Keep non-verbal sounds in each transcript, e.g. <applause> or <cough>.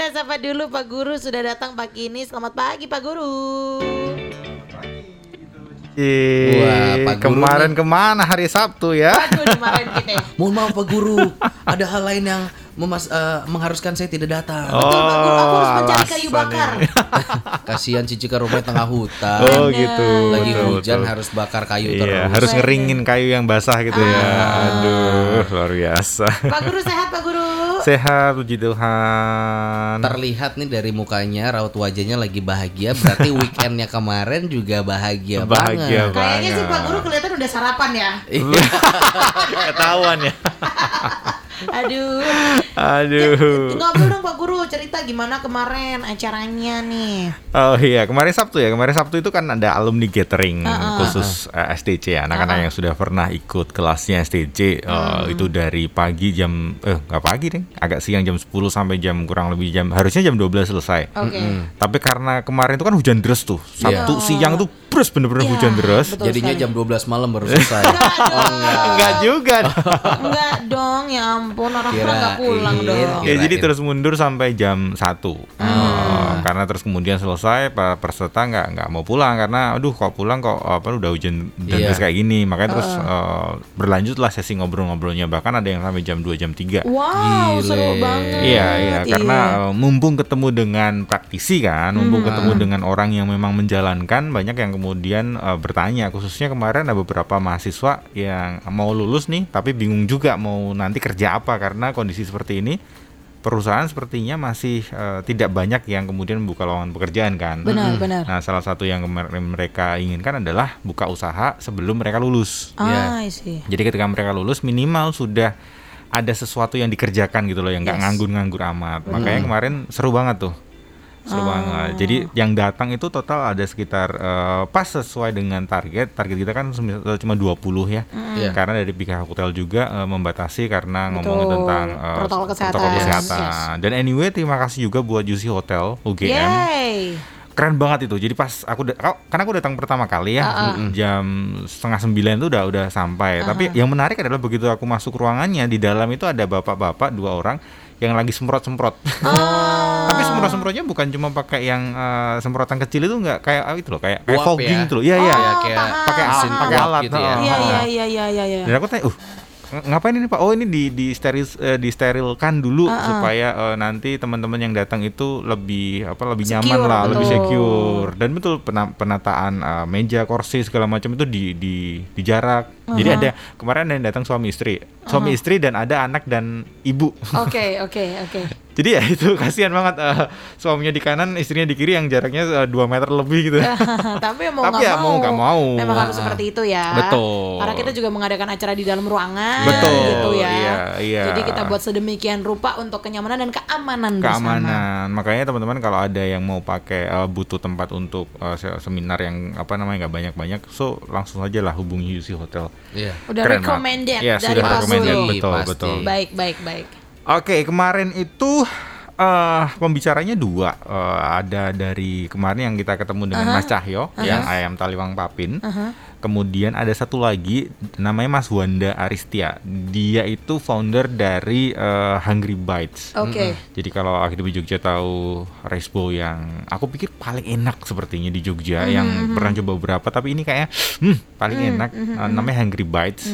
Kita sapa dulu Pak Guru sudah datang pagi ini. Selamat pagi Pak Guru. Wah, Pak Guru kemarin ke mana hari Sabtu ya? Waduh kita. <laughs> Mohon maaf Pak Guru, ada hal lain yang memas eh, mengharuskan saya tidak datang. Betul Pak Guru, aku harus mencari kayu bakar. <laughs> Kasihan Cici ke rumah tengah hutan. Oh gitu. Lagi betul, hujan betul. harus bakar kayu Iya, terus. harus ngeringin kayu yang basah gitu ya. Aduh, luar biasa. Pak Guru sehat Pak Guru. Sehat, puji Tuhan. Terlihat nih dari mukanya raut wajahnya lagi bahagia, berarti <laughs> weekendnya kemarin juga bahagia, Bahagia banget. Kayaknya sih banget. Pak Guru kelihatan udah sarapan ya. <laughs> Ketahuan ya. <laughs> Aduh. Aduh. Ngobrol dong Pak Guru, cerita gimana kemarin acaranya nih. Oh iya, kemarin Sabtu ya. Kemarin Sabtu itu kan ada alumni gathering khusus eh, STC ya. Anak-anak yang sudah pernah ikut kelasnya STC eh, itu dari pagi jam eh nggak pagi deh, agak siang jam 10 sampai jam kurang lebih jam harusnya jam 12 selesai. Oke. Tapi karena kemarin itu kan hujan deras tuh. Sabtu siang tuh terus bener-bener Iya, hujan deras. Jadinya sekali. jam 12 malam baru <laughs> selesai. Oh, Enggak juga. Enggak dong, ya ampun orang-orang nggak pulang Kirain. dong. Ya jadi terus mundur sampai jam 1 Eh, Karena terus kemudian selesai para peserta nggak nggak mau pulang karena aduh kok pulang kok apa udah hujan dan Iya. terus kayak gini. Makanya terus eh, berlanjutlah sesi ngobrol-ngobrolnya. Bahkan ada yang sampai jam 2 jam 3 Wow, Gile. seru banget. Iya iya karena eh, mumpung ketemu dengan praktisi kan, mumpung ketemu dengan orang yang memang menjalankan banyak yang kemudian eh, bertanya. Khususnya kemarin ada beberapa mahasiswa yang mau lulus nih tapi bingung juga mau nanti kerja apa karena kondisi seperti ini perusahaan sepertinya masih eh, tidak banyak yang kemudian membuka lowongan pekerjaan kan. Benar, benar. Nah salah satu yang mereka inginkan adalah buka usaha sebelum mereka lulus. Ah, I see. Jadi ketika mereka lulus minimal sudah ada sesuatu yang dikerjakan gitu loh yang nggak Yes. nganggur-nganggur amat. Makanya kemarin seru banget tuh. Seru banget. Jadi yang datang itu total ada sekitar eh, pas sesuai dengan target. Target kita kan cuma 20 ya. Iya. Karena dari pihak hotel juga eh, membatasi karena Betul. ngomongin tentang eh, Protokol kesehatan. protokol kesehatan. Yes. Dan anyway terima kasih juga buat Juicy Hotel UGM Yay. keren banget itu. Jadi pas aku karena aku datang pertama kali ya jam setengah sembilan itu udah udah sampai. Tapi yang menarik adalah begitu aku masuk ruangannya di dalam itu ada bapak-bapak dua orang yang lagi semprot-semprot. Tapi semprot-semprotnya bukan cuma pakai yang eh, semprotan kecil itu enggak kayak ah, itu loh kayak kayak fogging ya? gitu loh. Iya iya. Oh, kayak. Pakai alat, mesin pakai alat. gitu ya. Iya, iya, iya, iya, iya, iya. Dan aku tanya, uh ng- ngapain ini pak? Oh ini di di steril eh, disterilkan dulu supaya eh, nanti teman-teman yang datang itu lebih apa lebih nyaman Secure, lah, lebih betul. secure. Dan betul pena- penataan eh, meja, kursi segala macam itu di di di jarak. Jadi ada kemarin ada yang datang suami istri, suami istri dan ada anak dan ibu. Oke, <laughs> oke, oke. Jadi ya itu kasihan banget eh, suaminya di kanan, istrinya di kiri yang jaraknya 2 meter lebih gitu. <laughs> Tapi mau Tapi nggak ya mau nggak mau. Memang harus seperti itu ya. Betul. Karena kita juga mengadakan acara di dalam ruangan. Betul, Gitu ya. iya, iya. Jadi kita buat sedemikian rupa untuk kenyamanan dan keamanan, bersama. keamanan makanya teman-teman kalau ada yang mau pakai eh, butuh tempat untuk eh, se- seminar yang apa namanya nggak banyak-banyak so langsung aja lah hubungi UC Hotel Iya. Udah Keren, recommended Iya, dari sudah Pak recommended. Betul Pasti. betul. Baik, baik, baik. oke kemarin itu eh pembicaranya dua. Eh, ada dari kemarin yang kita ketemu dengan Mas Cahyo yang ayam taliwang papin kemudian ada satu lagi namanya Mas Wanda Aristia dia itu founder dari eh, Hungry Bites Oke. Jadi kalau akhirnya di Jogja tahu rice bowl yang aku pikir paling enak sepertinya di Jogja Mhm, yang pernah coba beberapa tapi ini kayaknya hmm, paling enak Uh, namanya Hungry Bites.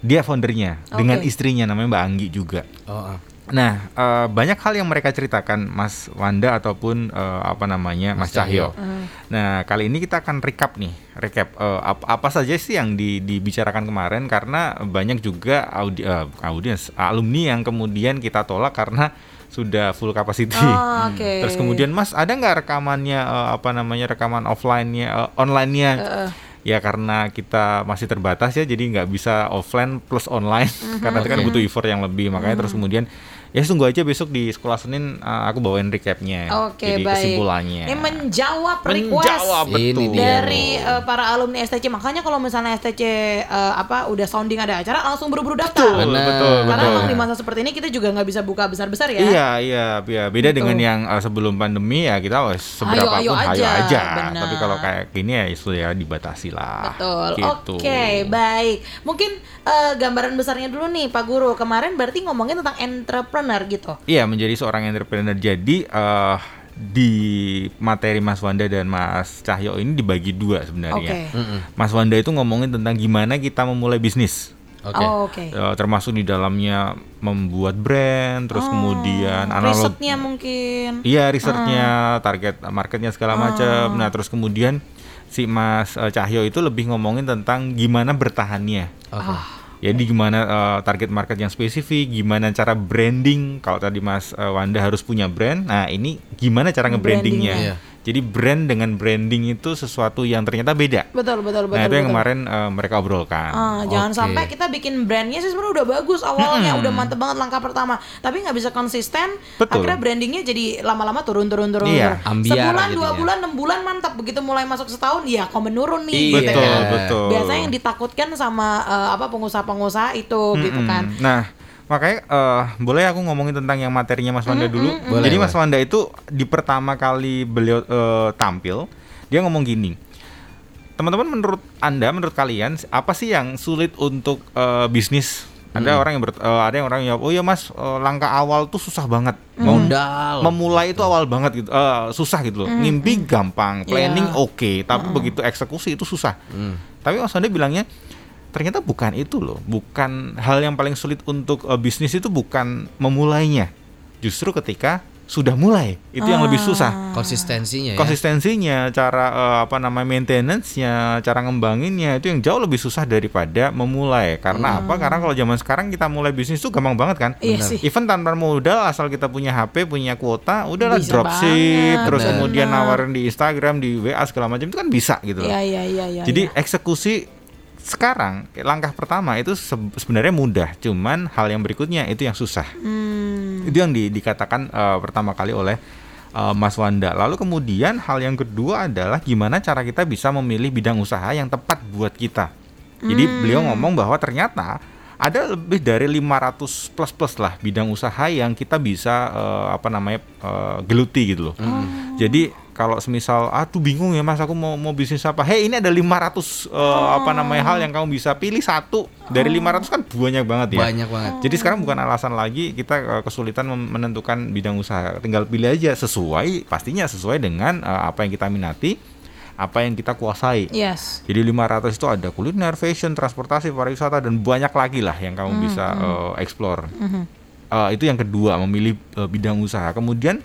Dia foundernya dengan Oke. istrinya namanya Mbak Anggi juga. Oh, ah. Nah, eh, banyak hal yang mereka ceritakan Mas Wanda ataupun eh, apa namanya Mas, Mas Cahyo. Cahyo. Nah, kali ini kita akan recap nih, recap eh, ap- apa saja sih yang di- dibicarakan kemarin karena banyak juga audi, eh, audiens alumni yang kemudian kita tolak karena sudah full capacity. Oh, Oke. Terus kemudian Mas ada nggak rekamannya eh, apa namanya rekaman offline-nya, eh, online-nya? Ya karena kita masih terbatas ya, jadi nggak bisa offline plus online <laughs> karena itu kan butuh effort yang lebih. Makanya terus kemudian ya tunggu aja besok di sekolah Senin eh, aku bawain recapnya. Oke, jadi baik. kesimpulannya. Ini menjawab request Menjawab Ini betul. dari eh, para alumni STC. Makanya kalau misalnya STC eh, apa udah sounding ada acara langsung buru-buru daftar. Betul, Benar. betul, Karena betul. emang di masa seperti ini kita juga nggak bisa buka besar-besar ya. Iya, iya, iya. Beda Betul. dengan yang eh, sebelum pandemi ya kita wes seberapa Ayo, ayo pun ayo aja, aja. Tapi kalau kayak gini ya itu ya dibatasi lah. Betul. Gitu. Oke, baik. Mungkin eh, gambaran besarnya dulu nih Pak Guru. Kemarin berarti ngomongin tentang entrepreneur entrepreneur gitu. Iya, menjadi seorang entrepreneur. Jadi eh, di materi Mas Wanda dan Mas Cahyo ini dibagi dua sebenarnya. Oke. Mas Wanda itu ngomongin tentang gimana kita memulai bisnis. Oke. Oh, oke. Eh, termasuk di dalamnya membuat brand, terus kemudian analog Oh, Risetnya mungkin. Iya risetnya, target marketnya segala macam. Nah terus kemudian si Mas eh, Cahyo itu lebih ngomongin tentang gimana bertahannya. Oke. Jadi gimana eh, target market yang spesifik, gimana cara branding. Kalau tadi Mas eh, Wanda harus punya brand, nah ini gimana cara nge-brandingnya. Jadi brand dengan branding itu sesuatu yang ternyata beda. Betul, betul, betul. nah itu yang betul. kemarin eh, mereka obrolkan. Ah, jangan sampai kita bikin brandnya sih sebenarnya udah bagus awalnya udah mantep banget langkah pertama tapi nggak bisa konsisten Betul. akhirnya brandingnya jadi lama-lama turun turun turun Iya, ambiar sebulan dua jadinya. bulan enam bulan mantap begitu mulai masuk setahun ya kok menurun nih Iya. gitu betul, kan. betul. biasanya yang ditakutkan sama eh, apa pengusaha-pengusaha itu gitu Mm-mm. kan Nah, makanya eh, boleh aku ngomongin tentang yang materinya Mas Wanda dulu. Boleh, Jadi Mas boleh. Wanda itu di pertama kali beliau eh, tampil, dia ngomong gini. Teman-teman menurut Anda, menurut kalian apa sih yang sulit untuk eh, bisnis? Ada orang yang ber- eh, ada yang orang yang oh ya Mas, eh, langkah awal tuh susah banget. Mau Modal. memulai itu awal banget gitu, eh, susah gitu loh. Ngimpi gampang, planning Iya. oke, tapi begitu eksekusi itu susah. Hmm. Tapi Mas Wanda bilangnya ternyata bukan itu loh, bukan hal yang paling sulit untuk eh, bisnis itu bukan memulainya. Justru ketika sudah mulai, itu yang lebih susah. Konsistensinya ya. Konsistensinya, cara eh, apa namanya maintenance-nya, cara ngembanginnya itu yang jauh lebih susah daripada memulai. Karena apa? Karena kalau zaman sekarang kita mulai bisnis tuh gampang banget kan? Iya sih. Even tanpa modal asal kita punya HP, punya kuota, udahlah Bisa dropship, banget, terus bener. kemudian nawarin di Instagram, di WA segala macam itu kan bisa gitu loh. Iya iya iya iya. Jadi iya. eksekusi sekarang langkah pertama itu se- sebenarnya mudah, cuman hal yang berikutnya itu yang susah. Hmm. Itu yang di- dikatakan eh, pertama kali oleh eh, Mas Wanda. Lalu kemudian hal yang kedua adalah gimana cara kita bisa memilih bidang usaha yang tepat buat kita. Jadi beliau ngomong bahwa ternyata ada lebih dari 500 plus plus lah bidang usaha yang kita bisa eh, apa namanya eh, geluti gitu loh. Jadi kalau semisal aduh bingung ya Mas aku mau mau bisnis apa? Hei ini ada 500 eh, apa namanya hal yang kamu bisa pilih satu dari 500 kan banyak banget ya. Banyak banget. Jadi sekarang bukan alasan lagi kita eh, kesulitan menentukan bidang usaha. Tinggal pilih aja sesuai pastinya sesuai dengan eh, apa yang kita minati, apa yang kita kuasai. Yes. Jadi 500 itu ada kuliner, fashion, transportasi, pariwisata dan banyak lagi lah yang kamu bisa eh, explore. Eh, itu yang kedua memilih eh, bidang usaha. Kemudian,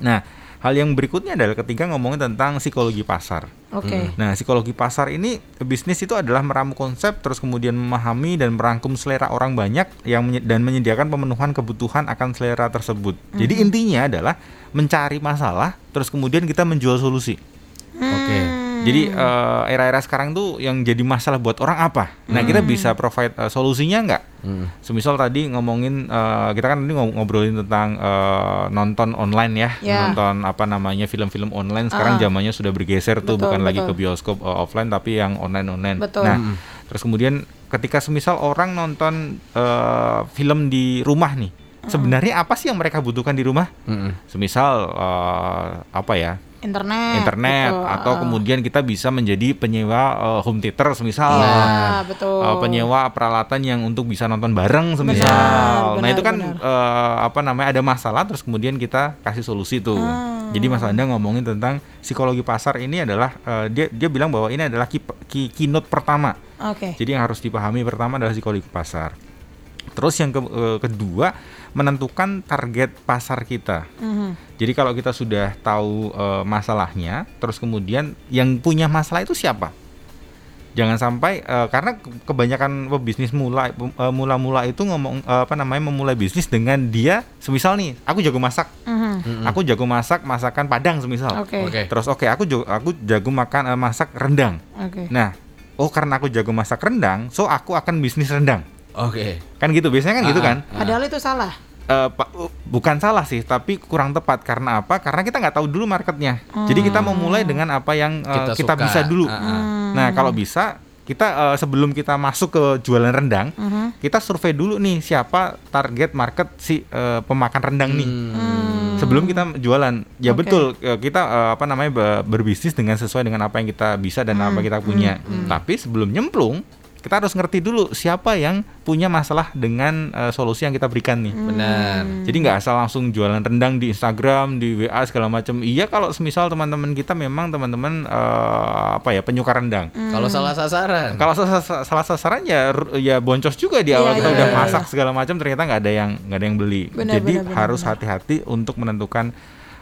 nah hal yang berikutnya adalah ketika ngomongin tentang psikologi pasar. Oke. Nah, psikologi pasar ini bisnis itu adalah meramu konsep terus kemudian memahami dan merangkum selera orang banyak yang menye- dan menyediakan pemenuhan kebutuhan akan selera tersebut. Jadi intinya adalah mencari masalah terus kemudian kita menjual solusi. Oke. Jadi eh, era-era sekarang tuh yang jadi masalah buat orang apa? Nah, kita bisa provide eh, solusinya nggak? Hmm. Semisal tadi ngomongin eh, kita kan tadi ngob- ngobrolin tentang eh, nonton online ya, Ya. nonton apa namanya film-film online. Sekarang Ah. zamannya sudah bergeser tuh Betul, bukan lagi ke betul. bioskop eh, offline tapi yang online-online. Betul. Nah, terus kemudian ketika semisal orang nonton eh, film di rumah nih, sebenarnya apa sih yang mereka butuhkan di rumah? Mm-mm. Semisal eh, apa ya? Internet. internet gitu. atau Ah. kemudian kita bisa menjadi penyewa eh, home theater semisal betul. Eh, penyewa peralatan yang untuk bisa nonton bareng semisal. Benar, nah itu kan benar, eh, apa namanya ada masalah terus kemudian kita kasih solusi tuh. Ah. Jadi Mas Anda ngomongin tentang psikologi pasar ini adalah eh, dia dia bilang bahwa ini adalah key, key- keynote pertama. Oke. Jadi yang harus dipahami pertama adalah psikologi pasar. Terus yang ke- eh, kedua menentukan target pasar kita. Mhm. Jadi kalau kita sudah tahu eh, masalahnya, terus kemudian yang punya masalah itu siapa? Jangan sampai eh, karena ke- kebanyakan pebisnis mulai eh, mula-mula itu ngomong eh, apa namanya memulai bisnis dengan dia semisal nih, aku jago masak. Mhm. Aku jago masak masakan Padang semisal. Oke. Oke. Terus oke, aku jago aku jago makan masak rendang. Oke. Nah, oh karena aku jago masak rendang, so aku akan bisnis rendang. Oke. Kan gitu, biasanya kan gitu Ah, kan? Padahal itu salah. Eh, pa- uh, bukan salah sih, tapi kurang tepat karena apa? Karena kita nggak tahu dulu marketnya. Jadi kita memulai dengan apa yang eh, Kita kita, suka. bisa dulu. Ah, ah. Hmm. Nah kalau bisa kita eh, sebelum kita masuk ke jualan rendang, Mhm. kita survei dulu nih siapa target market si eh, pemakan rendang nih. Hmm. Sebelum kita jualan, ya Oke. betul kita eh, apa namanya be- berbisnis dengan sesuai dengan apa yang kita bisa dan apa yang kita punya. Tapi sebelum nyemplung, kita harus ngerti dulu siapa yang punya masalah dengan eh, solusi yang kita berikan nih. Benar. Jadi nggak asal langsung jualan rendang di Instagram, di WA segala macam. Iya kalau semisal teman-teman kita memang teman-teman eh, apa ya penyuka rendang. Kalau salah sasaran. Kalau salah, salah- sasaran ya ya boncos juga di awal Iya, kita iya, udah iya. masak segala macam ternyata nggak ada yang nggak ada yang beli. Benar, Jadi benar, benar, harus hati-hati untuk menentukan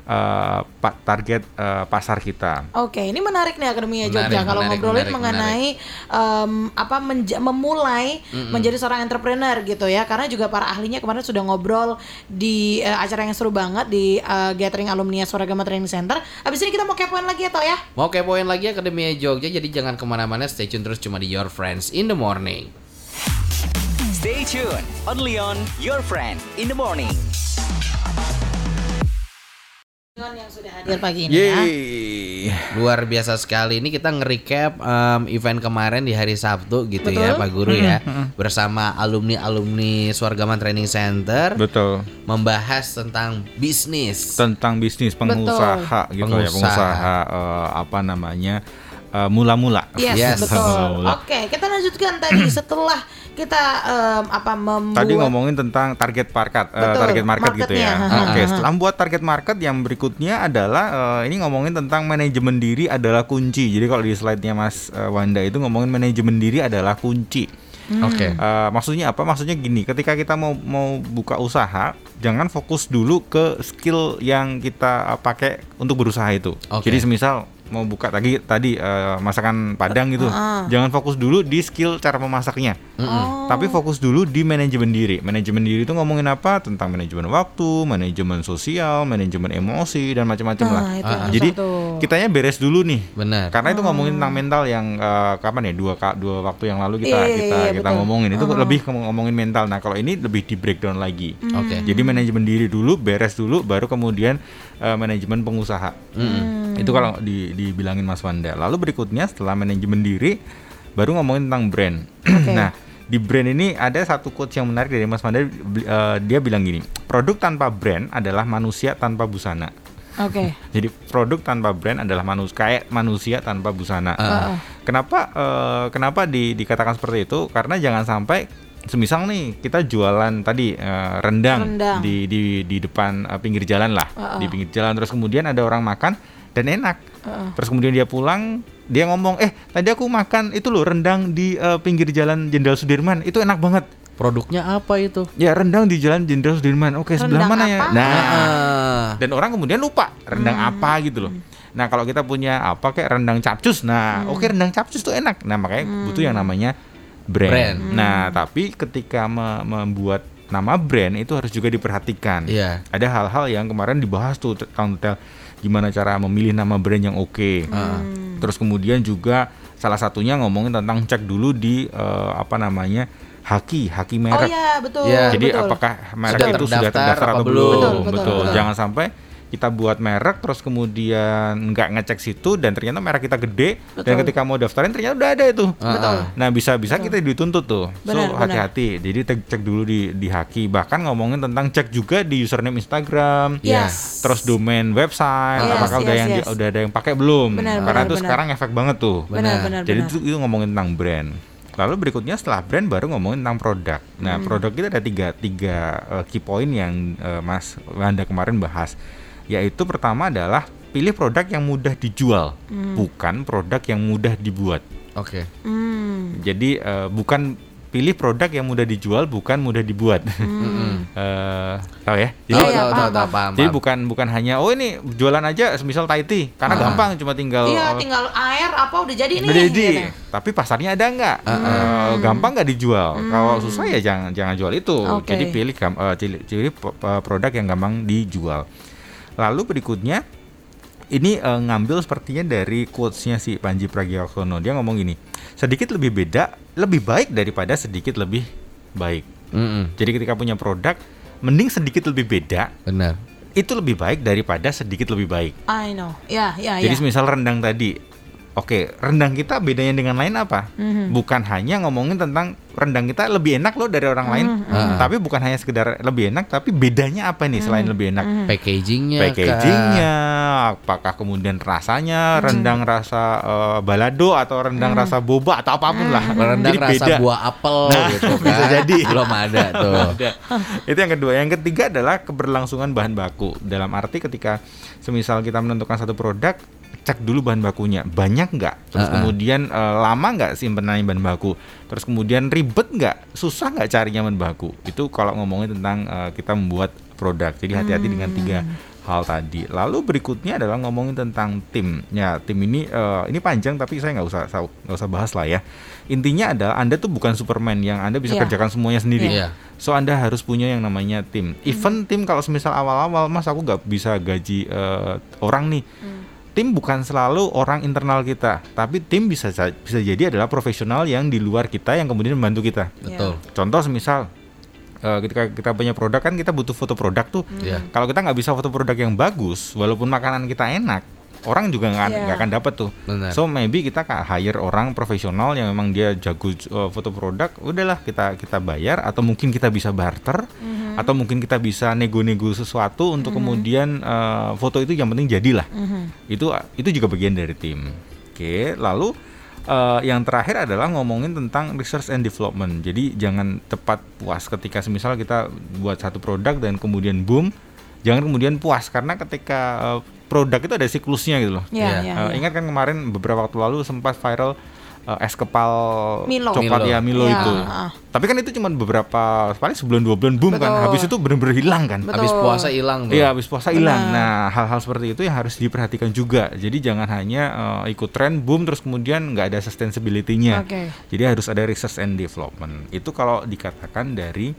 eh, pa- target eh, pasar kita. Oke, ini menarik nih Akademia Menarik, Jogja kalau menarik, ngobrolin menarik, mengenai em, apa menja- memulai menjadi seorang entrepreneur gitu ya. Karena juga para ahlinya kemarin sudah ngobrol di eh, acara yang seru banget di eh, gathering alumni Swaragama Training Center. Habis ini kita mau kepoin lagi atau ya? Mau kepoin lagi Akademia Jogja, jadi jangan ke mana-mana, stay tune terus cuma di Your Friends in the Morning. Stay tuned only on Your Friend in the Morning. Yang sudah hadir pagi ini ya. Yeay. Luar biasa sekali. Ini kita nge-recap em, event kemarin di hari Sabtu gitu ya Betul. Pak Guru ya. Bersama alumni-alumni Swargaman Training Center Betul. membahas tentang bisnis. Tentang bisnis pengusaha gitu ya, Pengusaha. pengusaha eh, apa namanya? eh, mula-mula. Yes, Yes. betul. Oke, kita lanjutkan tadi <clears throat> setelah kita em, apa membuat Tadi ngomongin tentang target market, eh, Betul, target market gitu ya. Oke, setelah buat target market yang berikutnya adalah eh, ini ngomongin tentang manajemen diri adalah kunci. Jadi kalau di slide-nya Mas eh, Wanda itu ngomongin manajemen diri adalah kunci. Oke. Eh, maksudnya apa? Maksudnya gini, ketika kita mau mau buka usaha, jangan fokus dulu ke skill yang kita pakai untuk berusaha itu. Oke. Jadi semisal mau buka tadi tadi eh, masakan Padang gitu, jangan fokus dulu di skill cara memasaknya. Oh. Tapi fokus dulu di manajemen diri. Manajemen diri itu ngomongin apa? Tentang manajemen waktu, manajemen sosial, manajemen emosi dan macam-macam Nah, lah. itu yang Jadi satu. kitanya beres dulu nih. Benar. Karena itu ngomongin tentang mental yang eh, kapan ya dua dua waktu yang lalu kita Iya, iya, kita iya, kita betul. ngomongin itu lebih ke ngomongin mental. Nah kalau ini lebih di breakdown lagi. Oke. Jadi manajemen diri dulu, beres dulu, baru kemudian eh, manajemen pengusaha. Itu kalau di, dibilangin Mas Wanda. Lalu berikutnya setelah manajemen diri, baru ngomongin tentang brand. <clears throat> nah di brand ini ada satu quotes yang menarik dari Mas Wanda. eh, dia bilang gini, produk tanpa brand adalah manusia tanpa busana. Oke. <laughs> Jadi produk tanpa brand adalah manusia kayak manusia tanpa busana. Kenapa eh, kenapa di- dikatakan seperti itu? Karena jangan sampai semisal nih kita jualan tadi eh, rendang, Rendang. di di di depan eh, pinggir jalan lah, di pinggir jalan terus kemudian ada orang makan dan enak. Terus kemudian dia pulang, dia ngomong, "Eh, tadi aku makan itu loh rendang di eh, pinggir jalan Jenderal Sudirman. Itu enak banget." Produknya apa itu? Ya, rendang di jalan Jenderal Sudirman. Oke, sebelah Rendang mana ya? apa? Nah, Ah. dan orang kemudian lupa rendang Hmm. apa gitu loh. Nah kalau kita punya apa kayak rendang capcus, nah Hmm. oke rendang capcus tuh enak. Nah makanya butuh yang namanya brand. Brand. Nah tapi ketika me- membuat nama brand itu harus juga diperhatikan. Iya. Ada hal-hal yang kemarin dibahas tuh tentang detail gimana cara memilih nama brand yang oke. Terus kemudian juga salah satunya ngomongin tentang cek dulu di eh, apa namanya haki haki Oh merek. iya, betul. Iya. Jadi betul. apakah merek Sudah itu sudah terdaftar atau belum? belum? Betul, Betul, betul, betul. Jangan sampai kita buat merek terus kemudian nggak ngecek situ dan ternyata merek kita gede dan Betul. ketika mau daftarin ternyata udah ada itu. Betul. Nah bisa-bisa kita dituntut tuh. Benar, so benar. hati-hati. Jadi cek dulu di di haki. Bahkan ngomongin tentang cek juga di username Instagram. Iya. Yes. Terus domain website, Yes, apakah udah yes, yang di- yes. udah ada yang pakai belum? Benar, Karena benar, itu benar. sekarang efek banget tuh. benar, benar, Jadi benar. itu, itu ngomongin tentang brand. Lalu berikutnya setelah brand baru ngomongin tentang produk. Nah Hmm. produk kita ada tiga tiga eh, key point yang eh, Mas Wanda kemarin bahas. Yaitu pertama adalah pilih produk yang mudah dijual, Hmm. bukan produk yang mudah dibuat. Oke. Hmm. Jadi eh, bukan pilih produk yang mudah dijual, bukan mudah dibuat. <laughs> Eh, tahu ya? Jadi Tahu Iya, tahu tahu tahu paham. jadi bukan bukan hanya oh ini jualan aja semisal Thai tea karena gampang cuma tinggal Iya, tinggal air apa udah jadi nih. Udah jadi. gitu. Tapi pasarnya ada nggak? Eh, gampang nggak dijual? Kalau susah ya jangan jangan jual itu. Oke. Jadi pilih eh, pilih, pilih produk yang gampang dijual. Lalu berikutnya ini eh, ngambil sepertinya dari quotesnya si Panji Pragiwaksono. Dia ngomong gini, sedikit lebih beda, lebih baik daripada sedikit lebih baik. Mm-mm. Jadi ketika punya produk, mending sedikit lebih beda, Benar. itu lebih baik daripada sedikit lebih baik. I know. Ya, ya, Jadi ya. misal rendang tadi, Oke, rendang kita bedanya dengan lain apa? Mhm. Bukan hanya ngomongin tentang rendang kita lebih enak loh dari orang lain, Mhm, tapi bukan hanya sekedar lebih enak, tapi bedanya apa nih selain lebih enak? Mhm. Packagingnya, Packagingnya, apakah kemudian rasanya rendang rasa eh, balado atau rendang rasa boba atau apa pun lah. kah? rendang Jadi rasa beda. buah apel Nah, gitu <laughs> kan. bisa jadi. Belum ada <laughs> tuh. Ada. Itu yang kedua. Yang ketiga adalah keberlangsungan bahan baku. Dalam arti ketika semisal kita menentukan satu produk, cek dulu bahan bakunya banyak nggak, terus Uh-uh. kemudian eh, lama nggak simpenannya bahan baku, terus kemudian ribet nggak, susah nggak carinya bahan baku. Itu kalau ngomongin tentang eh, kita membuat produk. Jadi hati-hati dengan tiga hal tadi. Lalu berikutnya adalah ngomongin tentang tim. Ya tim ini eh, ini panjang tapi saya nggak usah nggak usah bahas lah ya. Intinya adalah anda tuh bukan Superman yang anda bisa Iya. kerjakan semuanya sendiri. Iya. So Anda harus punya yang namanya tim. Even tim kalau semisal awal-awal Mas aku nggak bisa gaji eh, orang nih. Tim bukan selalu orang internal kita, tapi tim bisa sa- bisa jadi adalah profesional yang di luar kita yang kemudian membantu kita. Betul. Contoh semisal eh, ketika kita punya produk kan kita butuh foto produk tuh. Iya. Kalau kita nggak bisa foto produk yang bagus, walaupun makanan kita enak, orang juga nggak Iya. nggak akan dapat tuh. Benar. So maybe kita hire orang profesional yang memang dia jago uh, foto produk, udahlah kita kita bayar atau mungkin kita bisa barter Mhm. atau mungkin kita bisa nego-nego sesuatu untuk kemudian uh, foto itu yang penting jadilah. Mhm. Itu itu juga bagian dari tim. Oke, lalu uh, yang terakhir adalah ngomongin tentang research and development. Jadi jangan tepat puas ketika semisal kita buat satu produk dan kemudian boom, jangan kemudian puas karena ketika uh, produk itu ada siklusnya gitu loh. Iya, Iya. iya, Eh, iya. Ingat kan kemarin beberapa waktu lalu sempat viral eh, es kepal Milo. coklat Milo. ya Milo Iya, itu. ah. Tapi kan itu cuma beberapa paling sebulan dua bulan boom kan. Betul. Habis itu benar-benar hilang kan. Betul. Habis puasa hilang. Iya, habis puasa hilang. Nah, hal-hal seperti itu yang harus diperhatikan juga. Jadi jangan hanya eh, ikut tren boom terus kemudian nggak ada sustainability-nya. Oke. Jadi harus ada research and development. Itu kalau dikatakan dari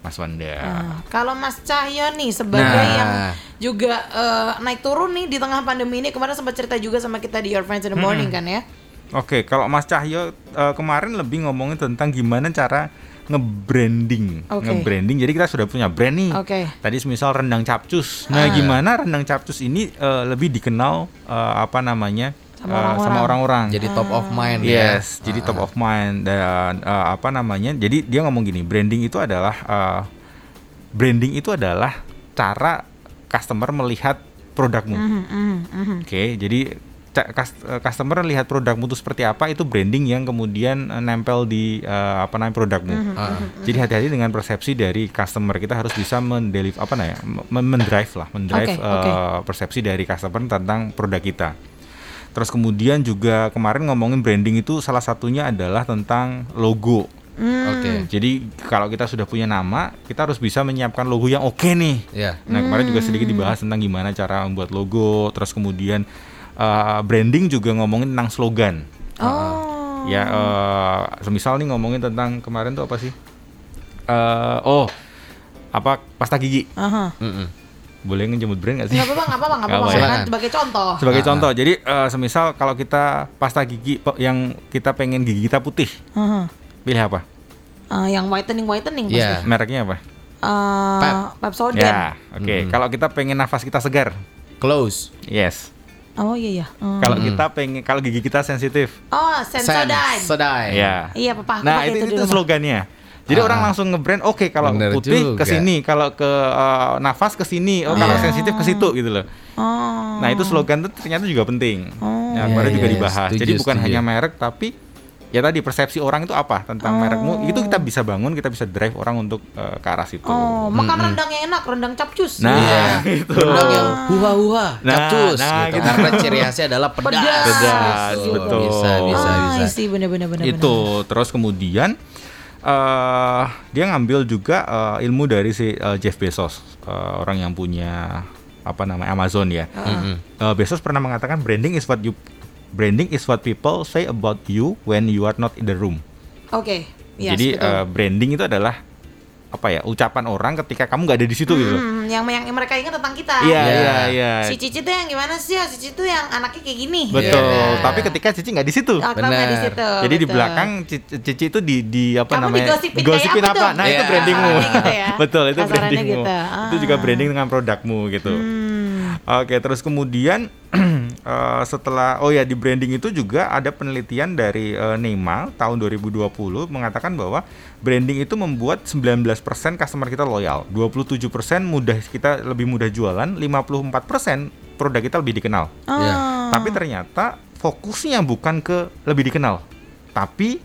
Mas Wanda. Nah, kalau Mas Cahyo nih sebagai Nah. yang juga eh, naik turun nih di tengah pandemi ini kemarin sempat cerita juga sama kita di Your Friends in the Morning kan ya. Oke, kalau Mas Cahyo eh, kemarin lebih ngomongin tentang gimana cara nge-branding. Oke. Nge-branding. Jadi kita sudah punya brand nih. Oke. Tadi semisal rendang capcus. Nah, Ah. gimana rendang capcus ini eh, lebih dikenal eh, apa namanya? Sama eh, orang-orang. sama orang-orang. Jadi top of mind ya. Yes, jadi top of mind dan eh, apa namanya? Jadi dia ngomong gini, branding itu adalah eh, branding itu adalah cara customer melihat produkmu. Mhm, mhm, mhm. Oke, jadi ca- cus- eh, customer lihat produkmu itu seperti apa itu branding yang kemudian nempel di eh, apa namanya produkmu. Mhm, Ah. Jadi hati-hati dengan persepsi dari customer kita harus bisa mendeliver apa namanya, men- mendrive lah, mendrive Oke, eh, oke. persepsi dari customer tentang produk kita. Terus kemudian juga kemarin ngomongin branding itu salah satunya adalah tentang logo. Hmm. Oke. Jadi kalau kita sudah punya nama, kita harus bisa menyiapkan logo yang oke nih. Iya. Nah kemarin juga sedikit Hmm. dibahas tentang gimana cara membuat logo, terus kemudian uh, branding juga ngomongin tentang slogan. Oh. Ya, uh, semisal nih ngomongin tentang kemarin tuh apa sih? Uh, oh, apa pasta gigi? Aha. Mm-mm. Boleh ngejemput brand nggak sih? Nggak apa-apa, nggak apa-apa, nggak Nggak apa-apa. apa ya. Kan sebagai contoh. Sebagai Ah, contoh, jadi uh, semisal kalau kita pasta gigi yang kita pengen gigi kita putih, Aha. pilih apa? Eh, yang whitening whitening Iya. pasti. Mereknya apa? Eh, Pep. Pepsodent. Ya, oke. Mm-mm. Kalau kita pengen nafas kita segar, Close. yes. Oh iya iya. Hmm. Kalau Mm-mm. kita pengen, kalau gigi kita sensitif, Oh, Sensodyne. Sensodyne. ya. Iya, papa. aku Nah itu di itu rumah. slogannya. Jadi Ah. orang langsung ngebrand, oke kalau Bener putih ke sini, kalau ke eh, nafas ke sini, oh kalau Iya. sensitif ke situ gitu loh. Oh. Nah itu slogan tuh ternyata juga penting. Oh. Nah, Iya, kemarin juga iya, dibahas. setuju, Jadi bukan setuju. hanya merek tapi ya tadi persepsi orang itu apa tentang Oh. merekmu itu kita bisa bangun, kita bisa drive orang untuk eh, ke arah situ. Oh, makan Mm-mm. rendang yang enak, rendang capcus. Nah, Iya. <laughs> itu. Rendang yang huha-huha, Nah, capcus nah, gitu. gitu. Karena ciri khasnya adalah pedas. Pedas. Pedas, Betul. betul. Bisa, bisa, ah, bisa. sih bener-bener bener. itu terus kemudian eh dia ngambil juga eh, ilmu dari si eh, Jeff Bezos eh, orang yang punya apa namanya Amazon ya Mm-mm. Eh, Bezos pernah mengatakan branding is what you branding is what people say about you when you are not in the room Oke. Yes, jadi betul. eh, branding itu adalah apa ya ucapan orang ketika kamu nggak ada di situ gitu. Hmm, yang yang mereka ingat tentang kita. iya Iya. iya iya Si Cici tuh yang gimana sih? Oh, Si Cici tuh yang anaknya kayak gini. betul Iya. tapi ketika Cici nggak di situ Akrabnya di Benar. situ. Jadi di betul. belakang Cici, Cici itu di di apa Kamu namanya? digosipin kayak apa tuh? Nah, itu Iya. brandingmu. Gitu ya. <laughs> Betul, itu Kasarannya brandingmu. gitu. Itu juga Ah. branding dengan produkmu gitu. Hmm. Oke, terus kemudian <clears throat> eh, setelah oh ya di branding itu juga ada penelitian dari eh, NEMA tahun 2020 mengatakan bahwa branding itu membuat 19% customer kita loyal, 27% mudah kita lebih mudah jualan, 54% produk kita lebih dikenal. Iya. Ah. Tapi ternyata fokusnya bukan ke lebih dikenal, tapi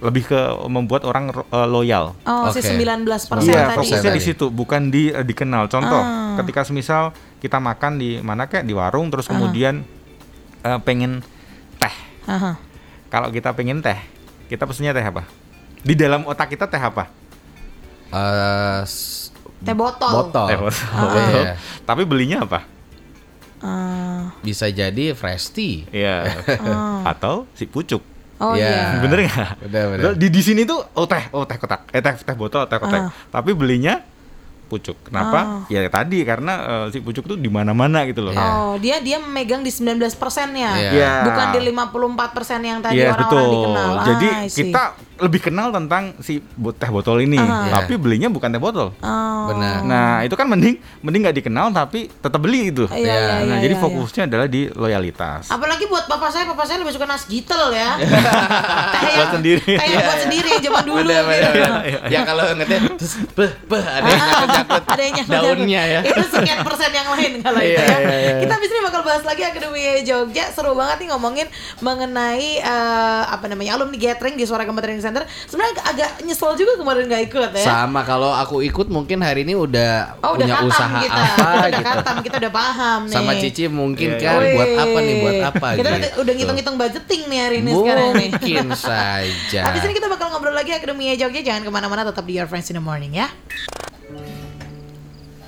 lebih ke membuat orang eh, loyal. Oh, Oke. si 19% Iya, tadi. fokusnya tadi. di situ, bukan di eh, dikenal. Contoh, Ah. ketika semisal kita makan di mana kayak di warung, terus kemudian eh, pengen teh. Aha. Kalau kita pengen teh, kita pesennya teh apa? Di dalam otak kita teh apa? Eh, s- Teh botol. botol. Teh botol. Oh, Betul. iya. <laughs> Tapi belinya apa? Ah. Bisa jadi fresh tea. Iya. Atau si pucuk. oh Iya. iya. Bener nggak? Bener, bener. Di di sini tuh oh teh, oh teh kotak, eh teh teh botol, teh kotak. Ah. Tapi belinya pucuk. Kenapa? Ya tadi karena eh, si pucuk tuh di mana-mana gitu loh. Iya. Oh, dia dia memegang di 19 persennya. Iya. Iya. Bukan di 54 persen yang tadi Iya orang-orang betul. dikenal. Ah, Jadi see. kita lebih kenal tentang si teh botol ini, Ah. tapi belinya bukan teh botol. Oh. Benar. Nah itu kan mending mending nggak dikenal tapi tetap beli itu. Iya, iya, nah iya, jadi iya, fokusnya adalah di loyalitas. Apalagi buat bapak saya, bapak saya lebih suka nas gitel ya. <laughs> teh yang, Buat sendiri. Teh yang buat sendiri zaman dulu Bener, bener, gitu. bener. Ya kalau ngeteh beh beh ada yang nyangkut-nyangkut ada yang nyangkut daunnya ya. Itu sekian persen yang lain kalau itu Iya, ya. iya, iya. Kita abis ini bakal bahas lagi Akademi Jogja. Seru banget nih ngomongin mengenai eh, apa namanya alumni gathering di Suara Training Center. Sebenarnya agak- agak nyesel juga kemarin nggak ikut ya. Sama kalau aku ikut mungkin hari ini udah Oh udah punya katam usaha kita, apa kita udah gitu. katam, kita udah paham nih. Sama Cici mungkin Iya, kan buat apa nih buat apa Kita gitu. udah, udah ngitung-ngitung budgeting nih hari ini sekarang nih. Mungkin saja. Habis ini kita bakal ngobrol lagi Akademi Jogja. Jangan ke mana-mana, tetap di Your Friends in the Morning ya.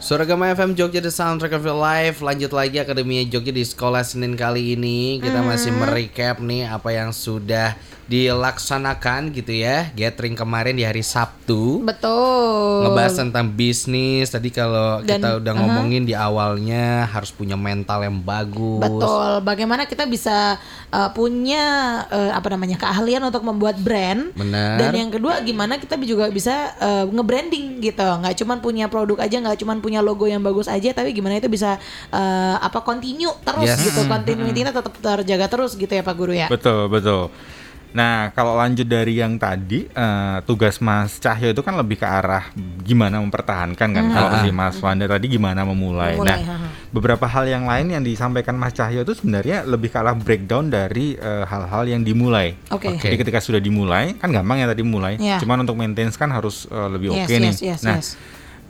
Suara Gama FM Jogja The Soundtrack of Your Life Lanjut lagi Akademi Jogja di sekolah Senin kali ini Kita masih merecap nih apa yang sudah dilaksanakan gitu ya Gathering kemarin di hari Sabtu Betul. Ngebahas tentang bisnis Tadi kalau Dan- kita udah aha. ngomongin di awalnya Harus punya mental yang bagus Betul. Bagaimana kita bisa uh, punya uh, apa namanya keahlian untuk membuat brand. Benar. Dan yang kedua gimana kita juga bisa uh, nge-branding gitu. Nggak cuman punya produk aja, nggak cuman punya logo yang bagus aja, tapi gimana itu bisa uh, apa continue terus Yes. gitu. Continuity-nya tetap terjaga terus gitu ya Pak Guru ya. Betul, betul. Nah, kalau lanjut dari yang tadi, eh, tugas Mas Cahyo itu kan lebih ke arah gimana mempertahankan kan. Kalau si Mas Wanda tadi gimana memulai. Memulai, nah, haha. beberapa hal yang lain yang disampaikan Mas Cahyo itu sebenarnya lebih ke arah breakdown dari eh, hal-hal yang dimulai. Oke. Oke. Jadi ketika sudah dimulai, kan gampang ya tadi mulai. Iya. Cuman untuk maintenance kan harus eh, lebih Yes, oke nih. yes, yes, nah, yes.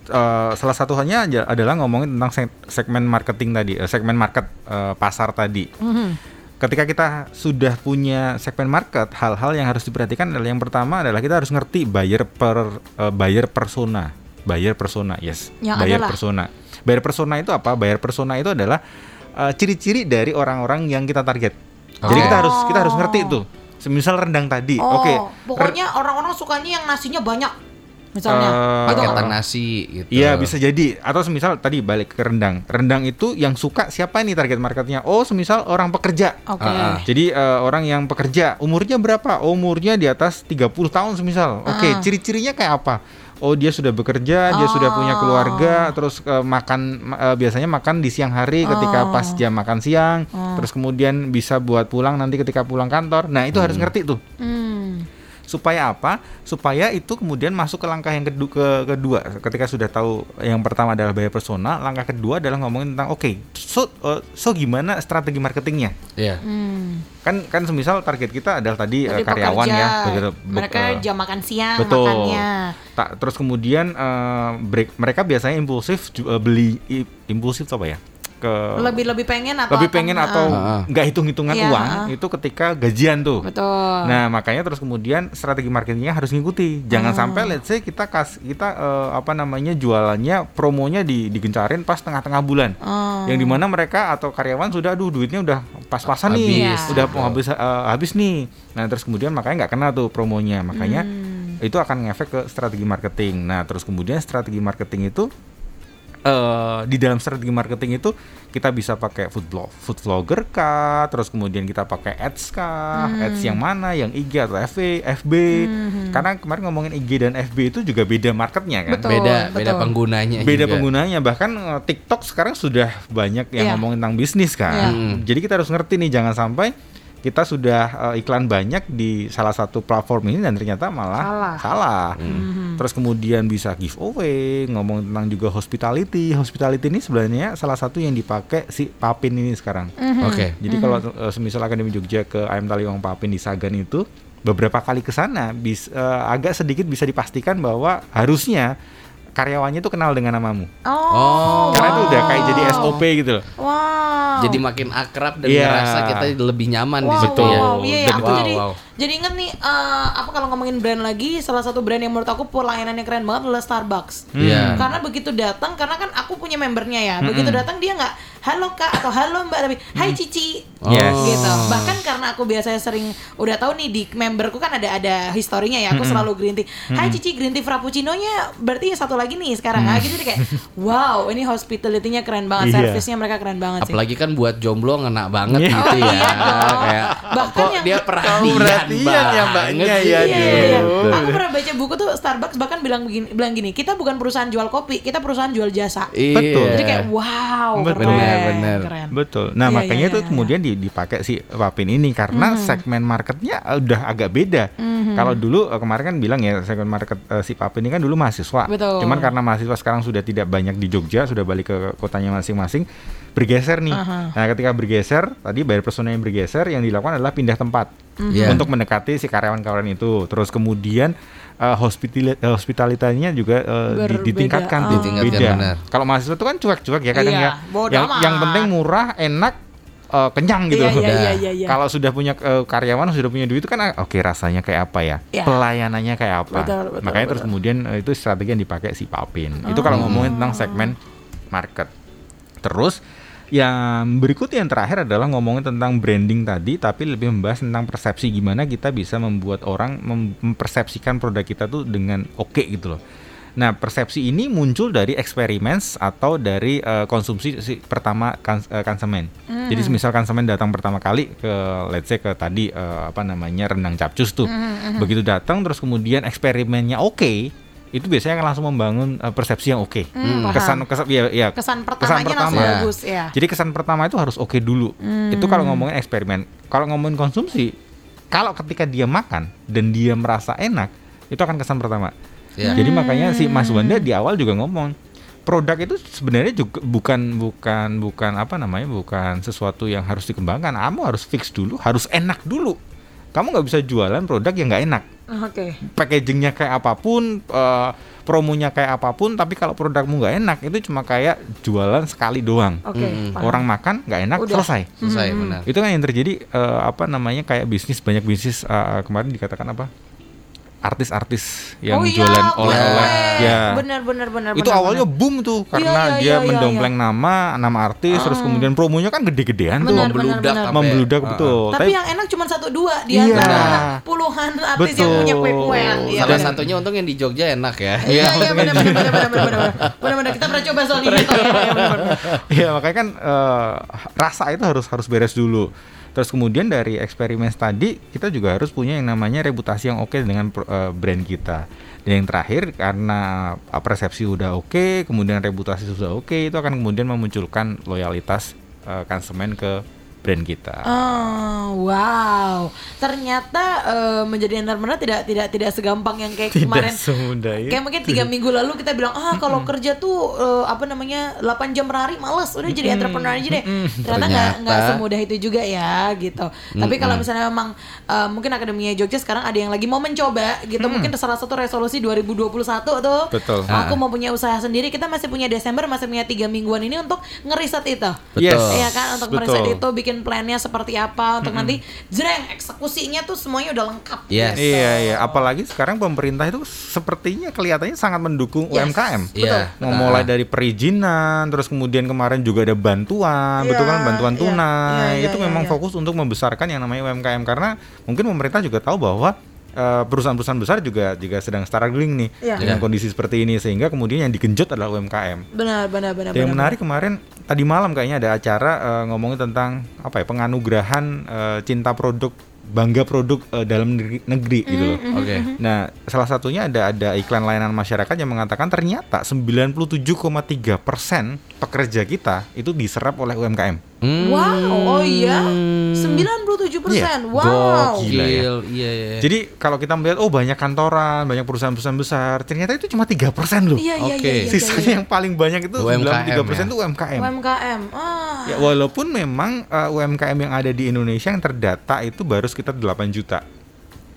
Eh, salah satu halnya aja- adalah ngomongin tentang seg- segmen marketing tadi, eh, segmen market eh, pasar tadi. Mhm. Ketika kita sudah punya segmen market, hal-hal yang harus diperhatikan adalah yang pertama adalah kita harus ngerti buyer per eh, buyer persona, buyer persona, yes, Yang buyer adalah? persona. Buyer persona itu apa? Buyer persona itu adalah eh, ciri-ciri dari orang-orang yang kita target. Jadi Oke. kita harus kita harus ngerti itu. Semisal rendang tadi, Oh, oke. pokoknya orang-orang sukanya yang nasinya banyak. Misalnya. Gitu. Paketan nasi gitu Iya bisa jadi atau semisal tadi balik ke rendang rendang itu yang suka siapa ini target marketnya oh semisal orang pekerja Oke. Ah, ah. jadi eh, orang yang pekerja umurnya berapa Oh, umurnya di atas 30 tahun semisal oke Ah. ciri-cirinya kayak apa Oh dia sudah bekerja, dia sudah punya keluarga, terus eh, makan ma- eh, biasanya makan di siang hari ketika Oh. pas jam makan siang, terus kemudian bisa buat pulang nanti ketika pulang kantor. Nah itu harus ngerti tuh Hmm. Supaya apa? Supaya itu kemudian masuk ke langkah yang kedua, ke, kedua. Ketika sudah tahu yang pertama adalah bayar persona, langkah kedua adalah ngomongin tentang oke, so uh, so gimana strategi marketingnya? Iya Hmm. Kan kan semisal target kita adalah tadi uh, karyawan pekerja, ya, begitu, mereka uh, jam makan siang betul. makannya. Tak terus kemudian uh, break mereka biasanya impulsif uh, beli i- impulsif apa ya? Ke Lebih lebih pengen atau lebih akan- pengen atau Ah, ah. nggak hitung-hitungan Iya, uang ah. itu ketika gajian tuh. betul. Nah, makanya terus kemudian strategi marketingnya harus ngikuti. Jangan Oh. sampai let's say kita kas kita eh, apa namanya jualannya promonya di digencarin pas tengah-tengah bulan. Oh. Yang di mana mereka atau karyawan sudah aduh duitnya udah pas-pasan nih, Habis. udah mau habis eh, habis nih. Nah, terus kemudian makanya nggak kena tuh promonya. Makanya Hmm. itu akan ngefek ke strategi marketing. Nah, terus kemudian strategi marketing itu eh, di dalam strategi marketing itu kita bisa pakai food blog, food vlogger kah, terus kemudian kita pakai ads kah, ads yang mana, yang IG atau FB, FB. Karena kemarin ngomongin IG dan FB itu juga beda marketnya kan. Betul. beda beda betul. penggunanya Beda juga. penggunanya bahkan eh, TikTok sekarang sudah banyak yang ngomongin tentang bisnis kan. Iya. Jadi kita harus ngerti nih jangan sampai kita sudah eh, iklan banyak di salah satu platform ini dan ternyata malah Salah. salah. Hmm. Terus kemudian bisa giveaway, ngomong tentang juga hospitality. Hospitality ini sebenarnya salah satu yang dipakai si Papin ini sekarang. Hmm. oke Jadi kalau eh, semisal Akademi Jogja ke Ayam Taliwang Papin di Sagan itu beberapa kali ke sana eh, agak sedikit bisa dipastikan bahwa harusnya karyawannya itu kenal dengan namamu. Oh. Karena itu udah kayak jadi wow. SOP gitu loh. Wow. jadi makin akrab dan Iya. ngerasa kita lebih nyaman di Wow, situ wow, ya wow. Iya, iya, Dan aku wow, jadi wow. jadi inget nih eh, apa kalau ngomongin brand lagi salah satu brand yang menurut aku pelayanannya keren banget adalah Starbucks. Iya. Karena begitu datang karena kan aku punya membernya ya. Begitu datang dia nggak halo Kak atau halo Mbak tapi hai Cici. Yes. Gitu. Bahkan karena aku biasanya sering udah tahu nih di memberku kan ada ada historinya ya. Aku selalu green tea. Hai Cici green tea frappuccino-nya berarti satu lagi nih sekarang. Ah gitu deh kayak wow, ini hospitality-nya keren banget, Iya. servisnya mereka keren banget sih. apalagi kan buat jomblo ngena banget Iya. gitu Oh, ya <laughs> iya kayak Bahkan kok yang- dia perhatian, perhatian ya, mbaknya, ya, Iya, iya, iya. Aku pernah baca buku tuh Starbucks bahkan bilang begini, bilang gini, kita bukan perusahaan jual kopi, kita perusahaan jual jasa. Betul. Jadi kayak wow, Betul. keren, Bener. keren. Betul. Nah, Iya, makanya iya, itu iya, kemudian di- dipakai si Papin ini karena segmen marketnya eh, udah agak beda. Kalau dulu eh, kemarin kan bilang ya segmen market eh, si Papin ini kan dulu mahasiswa. Betul. Cuman karena mahasiswa sekarang sudah tidak banyak di Jogja, sudah balik ke kotanya masing-masing, bergeser nih. Aha. Nah, ketika bergeser, tadi bayar persona yang bergeser yang dilakukan adalah pindah tempat Iya. untuk mendekati si karyawan-karyawan itu. Terus kemudian eh, hospitali- eh, hospitalitanya juga eh, di- Berbeda. ditingkatkan, Oh. Ditingkatkan, beda. benar. Kalau mahasiswa itu kan cuek-cuek ya kadang Iya, ya. Yang, amat. yang penting murah, enak, eh, kenyang gitu. Iya, iya, Udah. iya, iya, iya. Kalau sudah punya eh, karyawan, sudah punya duit itu kan ah, oke rasanya kayak apa ya? Iya. Pelayanannya kayak apa? Betul, betul, Makanya terus betul. kemudian eh, itu strategi yang dipakai si Papin. Itu kalau Oh. ngomongin tentang segmen market. Terus yang berikutnya yang terakhir adalah ngomongin tentang branding tadi tapi lebih membahas tentang persepsi gimana kita bisa membuat orang mem- mempersepsikan produk kita tuh dengan oke gitu loh. Nah, persepsi ini muncul dari eksperimen atau dari eh, konsumsi si pertama kan, eh, konsumen. Jadi misal konsumen datang pertama kali ke let's say ke tadi eh, apa namanya rendang capcus tuh. Begitu datang terus kemudian eksperimennya oke, itu biasanya akan langsung membangun eh, persepsi yang oke. Hmm, paham. kesan kesan ya, ya Kesan pertamanya langsung pertama. bagus ya. jadi kesan pertama itu harus oke dulu. Itu kalau ngomongin eksperimen. Kalau ngomongin konsumsi, kalau ketika dia makan dan dia merasa enak, itu akan kesan pertama. Iya. Jadi makanya si Mas Wanda di awal juga ngomong produk itu sebenarnya juga bukan bukan bukan apa namanya bukan sesuatu yang harus dikembangkan. Kamu harus fix dulu, harus enak dulu. Kamu nggak bisa jualan produk yang nggak enak. Oke. Packagingnya kayak apa pun, eh, promonya kayak apa pun, tapi kalau produkmu nggak enak itu cuma kayak jualan sekali doang. Oke. Mm-mm. paham. Orang makan nggak enak Udah. selesai. selesai benar Itu kan yang terjadi eh, apa namanya kayak bisnis banyak bisnis eh, kemarin dikatakan apa? artis-artis yang oh, iya, jualan oleh-oleh. Iya. Ya. Bener bener bener itu bener, awalnya boom tuh iya, karena iya, iya, dia iya, mendompleng iya. nama nama artis hmm. terus ah. kemudian promonya kan gede-gedean tuh. Membludak membludak ah, betul. membludak uh, tapi, tapi yang enak cuma satu dua dia iya. Nah. puluhan artis betul. yang punya kue-kuean. Ya. salah iya, satunya untung yang di Jogja enak ya. Iya iya iya, iya, iya, bener kita pernah coba soal ini Iya, makanya kan eh, rasa itu harus harus beres dulu. Terus kemudian dari eksperimen tadi kita juga harus punya yang namanya reputasi yang oke dengan pro- eh, brand kita. Dan yang terakhir karena eh, persepsi udah oke, kemudian reputasi sudah oke, itu akan kemudian memunculkan loyalitas eh, konsumen ke brand kita. Oh, wow. Ternyata eh, menjadi entrepreneur tidak tidak tidak segampang yang kayak <laughs> Tidak kemarin. semudah itu. Kayak mungkin tiga minggu lalu kita bilang ah kalau kerja tuh eh, apa namanya 8 jam per hari males udah jadi entrepreneur aja deh. Ternyata nggak nggak semudah itu juga ya gitu. Tapi kalau misalnya memang eh, mungkin akademinya Jogja sekarang ada yang lagi mau mencoba gitu mungkin salah satu resolusi 2021 tuh. Betul. Aku mau punya usaha sendiri kita masih punya Desember masih punya tiga mingguan ini untuk ngeriset itu. Yes. Iya kan untuk Betul. meriset itu bikin plannya seperti apa untuk nanti jreng eksekusinya tuh semuanya udah lengkap. Yes. gitu. Iya iya, apalagi sekarang pemerintah itu sepertinya kelihatannya sangat mendukung Yes. UMKM. Iya. Mau mulai dari perizinan, terus kemudian kemarin juga ada bantuan, betul kan Iya, bantuan iya, tunai. iya, iya, itu iya, memang iya. fokus untuk membesarkan yang namanya UMKM karena mungkin pemerintah juga tahu bahwa eh, perusahaan-perusahaan besar juga juga sedang struggling nih Iya. dengan Iya. kondisi seperti ini sehingga kemudian yang digenjot adalah UMKM. Benar, benar, benar. yang benar. menarik kemarin tadi malam kayaknya ada acara eh, ngomongin tentang apa ya penganugerahan eh, cinta produk bangga produk eh, dalam negeri, negeri gitu loh. Oke. Nah, salah satunya ada ada iklan layanan masyarakat yang mengatakan ternyata 97,3 persen pekerja kita itu diserap oleh UMKM. Hmm. Wow, oh iya. 97 persen. Wow. Gila ya. Gokil, iya iya. Jadi kalau kita melihat oh banyak kantoran, banyak perusahaan-perusahaan besar, ternyata itu cuma tiga persen loh. Iya, iya, Oke. iya, iya. Sisanya iya. yang paling banyak itu UMKM 93 persen ya? itu UMKM. UMKM. Ah. Ya walaupun memang uh, UMKM yang ada di Indonesia yang terdata itu baru sekitar 8 juta.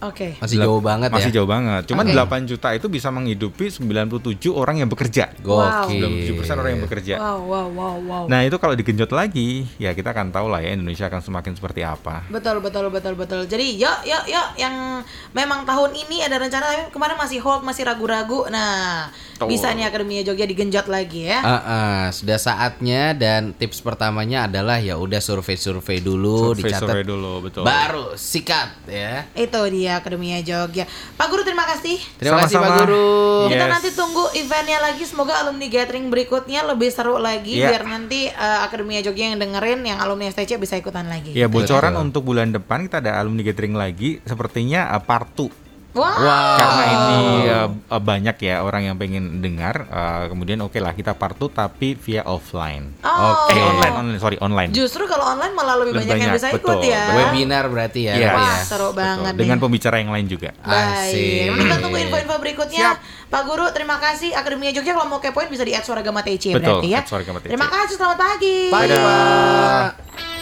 Oke. Masih jauh banget Masih ya. jauh banget. Cuman Oke. 8 juta itu bisa menghidupi 97 orang yang bekerja. Wow. Gokil. 97% orang yang bekerja. Wow, wow, wow, wow. Nah, itu kalau digenjot lagi, ya kita akan tahu lah ya Indonesia akan semakin seperti apa. Betul betul betul betul. Jadi yuk yuk yuk yang memang tahun ini ada rencana tapi kemarin masih hold masih ragu-ragu. Nah, Betul. bisa nih Akademia Jogja digenjot lagi ya. Ah, ah, sudah saatnya dan tips pertamanya adalah ya udah survei-survei dulu, dicatat Survei-survei dulu, betul. baru sikat ya. Itu dia Akademia Jogja. Pak Guru terima kasih. Terima kasih Pak Sama-sama. Guru. Kita Yes. nanti tunggu eventnya lagi. Semoga alumni gathering berikutnya lebih seru lagi Iya. biar nanti eh, Akademia Jogja yang dengerin yang alumni STC bisa ikutan lagi. Ya bocoran Betul. untuk bulan depan kita ada alumni gathering lagi, sepertinya uh, part 2 Wow. Wow. karena ini uh, banyak ya orang yang pengen dengar uh, kemudian oke lah kita part 2 tapi via offline Oh. eh online online sorry online Justru kalau online malah lebih, Lebih banyak, yang banyak, bisa ikut betul. ya. Webinar berarti ya. Yes. Wah, ya. seru Betul. banget dengan nih. pembicara yang lain juga Asik. Baik. Nanti kita tunggu info-info berikutnya. Siap. Pak Guru, terima kasih. Akademia Jogja kalau mau kepoin bisa di @suaragama TC Betul, berarti ya. TC. Terima kasih, selamat pagi. Pagi, Dadah. Pak.